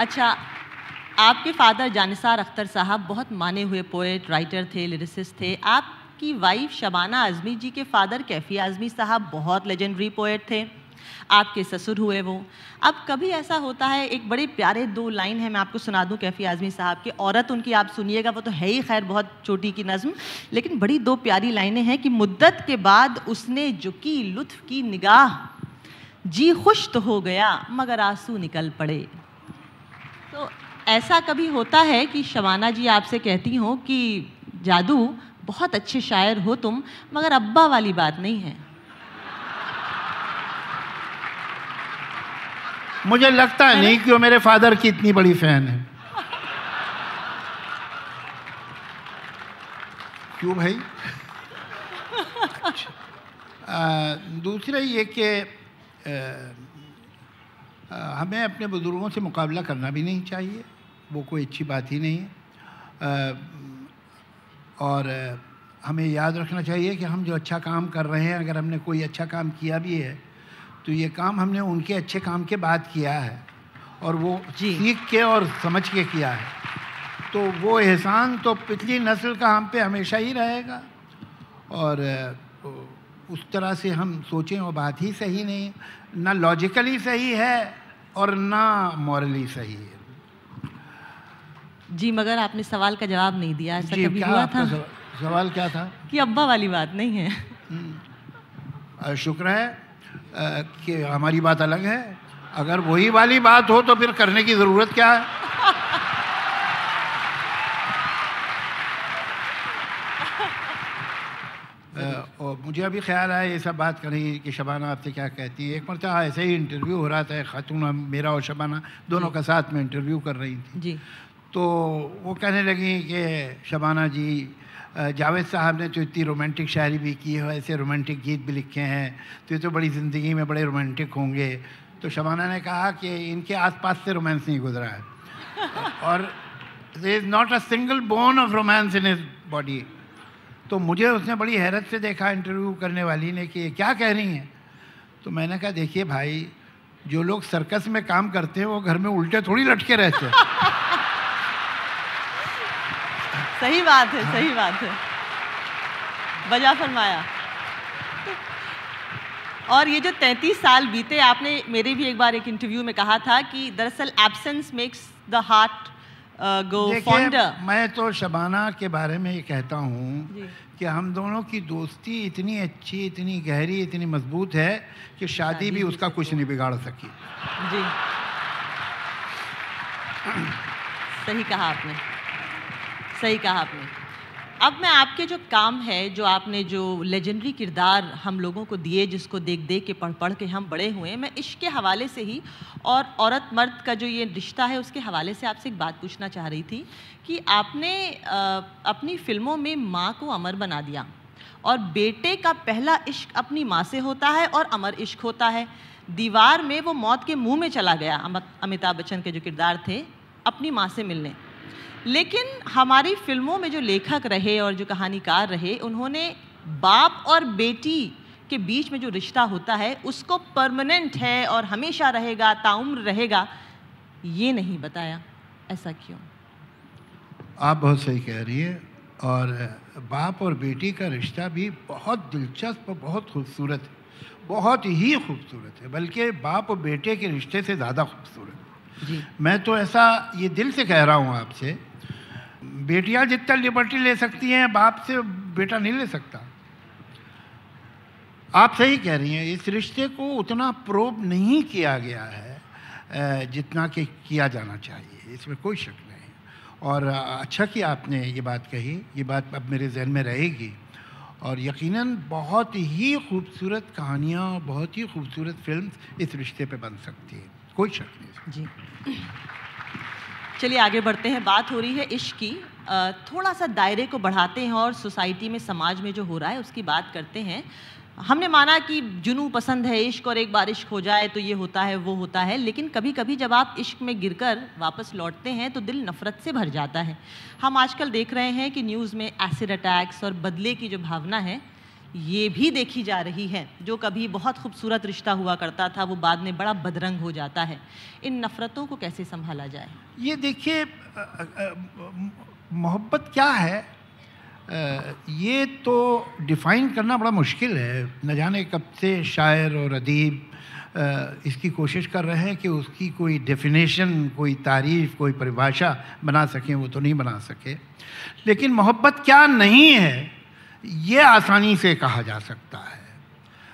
अच्छा आपके फादर जानिसार अख्तर साहब बहुत माने हुए पोएट राइटर थे लिरिसिस्ट थे। आपकी वाइफ शबाना आज़मी जी के फादर कैफ़ी आज़मी साहब बहुत लेजेंडरी पोएट थे। आपके ससुर हुए वो। अब कभी ऐसा होता है, एक बड़े प्यारे दो लाइन है, मैं आपको सुना दूँ कैफ़ी आज़मी साहब की। औरत उनकी आप सुनिएगा, वो तो है ही खैर बहुत छोटी की नज़म, लेकिन बड़ी दो प्यारी लाइनें हैं कि मुद्दत के बाद उसने झुकी लुत्फ की निगाह। जी खुश तो हो गया, मगर आँसू निकल पड़े। तो ऐसा कभी होता है कि शबाना जी आपसे कहती हों कि जादू बहुत अच्छे शायर हो तुम मगर अब्बा वाली बात नहीं है। मुझे लगता है नहीं कि वो मेरे फादर की इतनी बड़ी फ़ैन है। क्यों भाई? आ, दूसरा ये कि हमें अपने बुज़ुर्गों से मुकाबला करना भी नहीं चाहिए। वो कोई अच्छी बात ही नहीं है। और हमें याद रखना चाहिए कि हम जो अच्छा काम कर रहे हैं अगर हमने कोई अच्छा काम किया भी है तो ये काम हमने उनके अच्छे काम के बाद किया है और वो सीख के और समझ के किया है। तो वो एहसान तो पिछली नस्ल का हम पे हमेशा ही रहेगा और उस तरह से हम सोचें वो बात ही सही नहीं ना लॉजिकली सही है और ना मॉरली सही है। जी मगर आपने सवाल का जवाब नहीं दिया ऐसा कभी हुआ था? सवाल क्या था? कि अब्बा वाली बात नहीं है। हम्म। शुक्र है कि हमारी बात अलग है। अगर वही वाली बात हो तो फिर करने की ज़रूरत क्या है और मुझे अभी ख्याल आया ये सब बात करी कि शबाना आपसे क्या कहती है? एक मरतबा ऐसे ही इंटरव्यू हो रहा था खातून मेरा और शबाना दोनों का साथ में इंटरव्यू कर रही थी। जी। तो वो कहने लगी कि शबाना जी जावेद साहब ने तो इतनी रोमांटिक शायरी भी की है ऐसे रोमांटिक गीत भी लिखे हैं तो ये तो बड़ी ज़िंदगी में बड़े रोमांटिक होंगे। तो शबाना ने कहा कि इनके आसपास से रोमांस नहीं गुजरा है। और there is not a single bone of romance in his body तो मुझे उसने बड़ी हैरत से देखा इंटरव्यू करने वाली ने कि ये क्या कह रही हैं। तो मैंने कहा, देखिए भाई, जो लोग सर्कस में काम करते हैं, वो घर में उल्टे थोड़ी लटके रहते हैं। सही बात है, सही बात है। बजा फरमाया। और ये जो 33 साल बीते, आपने मेरे भी एक बार एक इंटरव्यू में कहा था कि दरअसल absence makes the heart fonder मैं तो शबाना के बारे में ये कहता हूँ कि हम दोनों की दोस्ती इतनी अच्छी इतनी गहरी इतनी मज़बूत है कि शादी भी उसका कुछ नहीं बिगाड़ सकी। जी। सही कहा आपने। सही कहा आपने। अब मैं आपके जो काम है जो आपने जो लेजेंडरी किरदार हम लोगों को दिए जिसको देख देख के पढ़ पढ़ के हम बड़े हुए मैं इश्क के हवाले से ही और औरत मर्द का जो ये रिश्ता है उसके हवाले से आपसे एक बात पूछना चाह रही थी कि आपने आ, अपनी फ़िल्मों में माँ को अमर बना दिया और बेटे का पहला इश्क अपनी माँ से होता है और अमर इश्क होता है। दीवार में वो मौत के मुँह में चला गया अमिताभ बच्चन के जो किरदार थे अपनी माँ से मिलने। लेकिन हमारी फ़िल्मों में जो लेखक रहे और जो कहानीकार रहे, उन्होंने बाप और बेटी के बीच में जो रिश्ता होता है, उसको परमानेंट है और हमेशा रहेगा, ताउम्र रहेगा, ये नहीं बताया। ऐसा क्यों? आप बहुत सही कह रही है और बाप और बेटी का रिश्ता भी बहुत दिलचस्प और बहुत खूबसूरत है। बहुत ही खूबसूरत है, बल्कि बाप और बेटे के रिश्ते से ज़्यादा खूबसूरत मैं तो ऐसा ये दिल से कह रहा हूँ आपसे, बेटियाँ जितना लिबर्टी ले सकती हैं, बाप से बेटा नहीं ले सकता। आप सही कह रही हैं, इस रिश्ते को उतना प्रोब नहीं किया गया है जितना कि किया जाना चाहिए, इसमें कोई शक नहीं। और अच्छा कि आपने ये बात कही, ये बात अब मेरे जहन में रहेगी। और यकीनन बहुत ही खूबसूरत कहानियाँ, बहुत ही खूबसूरत फ़िल्म इस रिश्ते पे बन सकती है। कोई शक नहीं जी। चलिए, आगे बढ़ते हैं। बात हो रही है इश्क की। थोड़ा सा दायरे को बढ़ाते हैं और सोसाइटी में, समाज में जो हो रहा है, उसकी बात करते हैं। हमने माना कि जुनू पसंद है इश्क और एक बार इश्क हो जाए तो ये होता है, वो होता है। लेकिन कभी कभी जब आप इश्क में गिरकर वापस लौटते हैं तो दिल नफ़रत से भर जाता है। हम आजकल देख रहे हैं कि न्यूज़ में एसिड अटैक्स और बदले की जो भावना है ये भी देखी जा रही है। जो कभी बहुत खूबसूरत रिश्ता हुआ करता था, वो बाद में बड़ा बदरंग हो जाता है। इन नफ़रतों को कैसे संभाला जाए? ये देखिए मोहब्बत क्या है? ये तो डिफ़ाइन करना बड़ा मुश्किल है। न जाने कब से शायर और अदीब इसकी कोशिश कर रहे हैं कि उसकी कोई डेफिनेशन कोई तारीफ़, कोई परिभाषा बना सकें, वो तो नहीं बना सके। लेकिन मोहब्बत क्या नहीं है ये आसानी से कहा जा सकता है।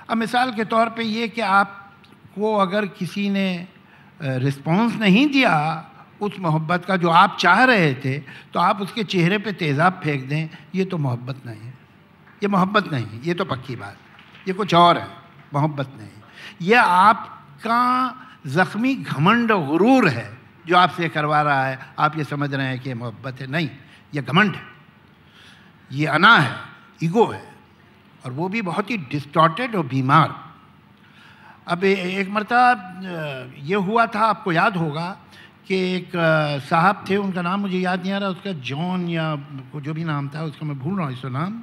अब मिसाल के तौर पे ये कि आपको अगर किसी ने रिस्पॉन्स नहीं दिया उस मोहब्बत का जो आप चाह रहे थे तो आप उसके चेहरे पे तेज़ाब फेंक दें, ये तो मोहब्बत नहीं है। ये मोहब्बत नहीं है, ये तो पक्की बात। ये कुछ और है, मोहब्बत नहीं यह आपका ज़ख्मी घमंड गुरूर है, जो आपसे करवा रहा है, आप ये समझ रहे हैं कि मोहब्बत है। नहीं यह घमंड है। ये अना है। ईगो है, और वो भी बहुत ही डिस्टॉर्टेड और बीमार। अब एक मरतबा ये हुआ था, आपको याद होगा, कि एक साहब थे, उनका नाम मुझे याद नहीं आ रहा, उसका जॉन या जो भी नाम था, उसका मैं भूल रहा हूँ इसका नाम।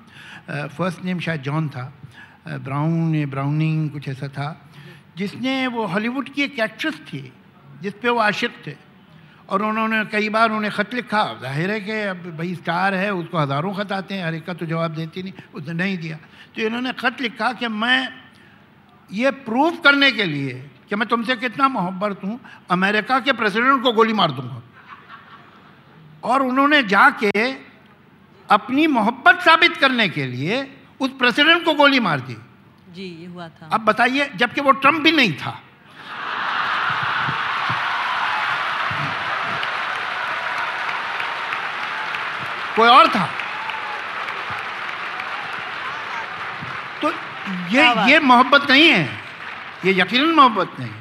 फ़र्स्ट नेम शायद जॉन था ब्राउन या ब्राउनिंग कुछ ऐसा था, जिसने वो हॉलीवुड की एक एक्ट्रेस थी, जिस पे वो आशिक थे। और उन्होंने कई बार उन्हें ख़त लिखा। ज़ाहिर है कि अब भाई स्टार है उसको हज़ारों ख़त आते हैं हर एक का तो जवाब देती नहीं उसने नहीं दिया। तो इन्होंने ख़त लिखा कि मैं ये प्रूव करने के लिए कि मैं तुमसे कितना मोहब्बत हूँ अमेरिका के प्रेसिडेंट को गोली मार दूँगा। और उन्होंने जाके अपनी मोहब्बत साबित करने के लिए उस प्रेसिडेंट को गोली मार दी। जी ये हुआ था। अब बताइए जबकि वो ट्रंप भी नहीं था। कोई और था? तो ये ये मोहब्बत नहीं है। ये यकीन मोहब्बत नहीं।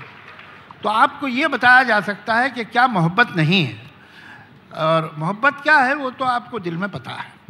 तो आपको ये बताया जा सकता है कि क्या मोहब्बत नहीं है। और मोहब्बत क्या है वो तो आपको दिल में पता है।